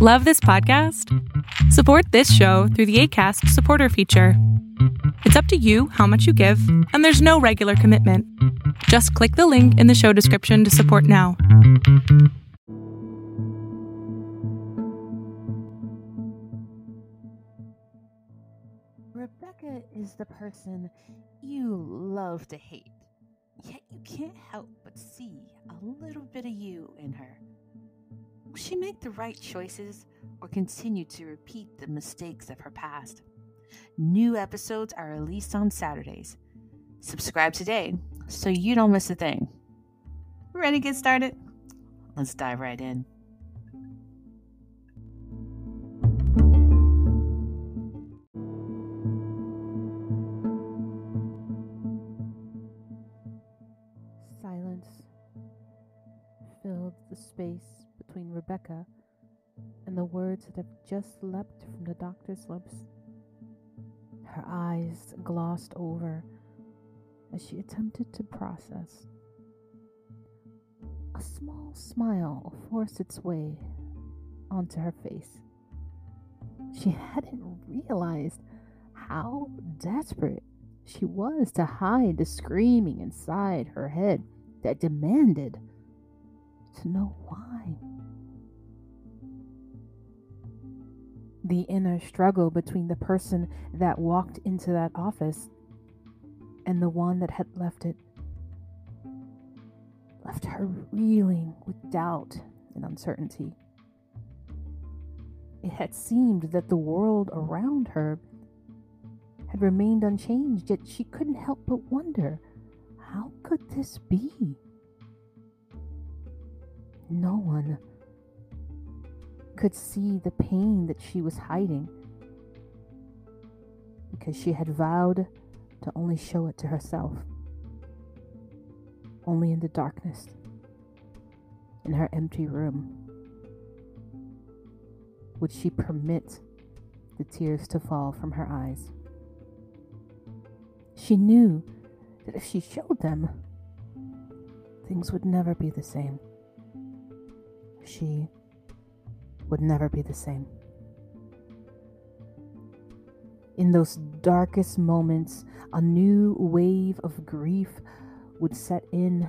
Love this podcast? Support this show through the ACAST supporter feature. It's up to you how much you give, and there's no regular commitment. Just click the link in the show description to support now. Rebecca is the person you love to hate, yet you can't help but see a little bit of you in her. Will she make the right choices or continue to repeat the mistakes of her past? New episodes are released on Saturdays. Subscribe today so you don't miss a thing. Ready to get started? Let's dive right in. Silence filled the space between Rebecca and the words that have just leapt from the doctor's lips. Her eyes glossed over as she attempted to process. A small smile forced its way onto her face. She hadn't realized how desperate she was to hide the screaming inside her head that demanded to know why. The inner struggle between the person that walked into that office and the one that had left it left her reeling with doubt and uncertainty. It had seemed that the world around her had remained unchanged, yet she couldn't help but wonder how could this be? No one could see the pain that she was hiding because she had vowed to only show it to herself. Only in the darkness, in her empty room, would she permit the tears to fall from her eyes. She knew that if she showed them, things would never be the same. She would never be the same. In those darkest moments, a new wave of grief would set in.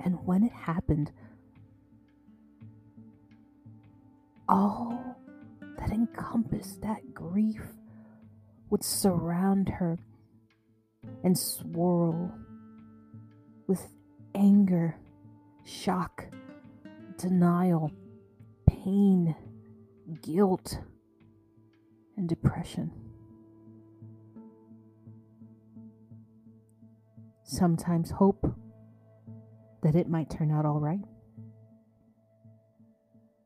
And when it happened, all that encompassed that grief would surround her and swirl with anger, shock, denial, pain, guilt, and depression. Sometimes hope that it might turn out all right.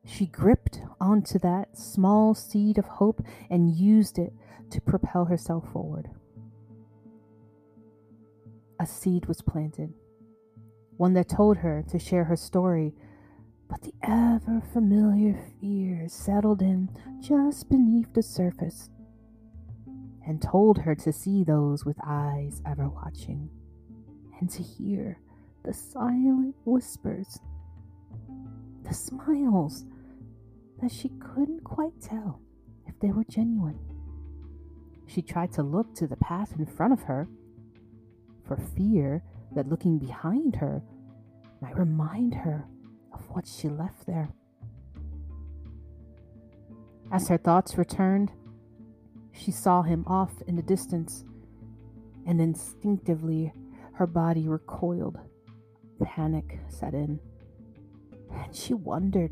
She gripped onto that small seed of hope and used it to propel herself forward. A seed was planted, one that told her to share her story, but the ever familiar fear settled in just beneath the surface and told her to see those with eyes ever watching and to hear the silent whispers, the smiles that she couldn't quite tell if they were genuine. She tried to look to the path in front of her for fear that looking behind her might remind her of what she left there. As her thoughts returned, she saw him off in the distance, and instinctively her body recoiled. Panic set in, and she wondered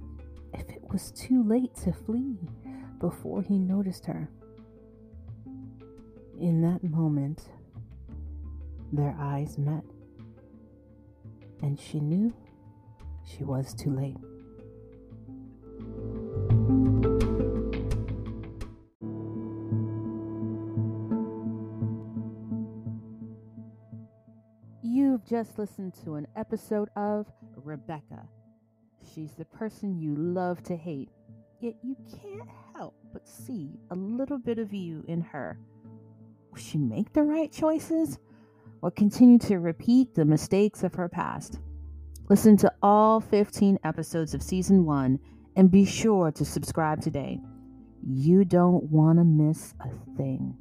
if it was too late to flee before he noticed her. In that moment, their eyes met, and she knew she was too late. You've just listened to an episode of Rebecca. She's the person you love to hate, yet you can't help but see a little bit of you in her. Will she make the right choices or continue to repeat the mistakes of her past? Listen to all 15 episodes of season one and be sure to subscribe today. You don't want to miss a thing.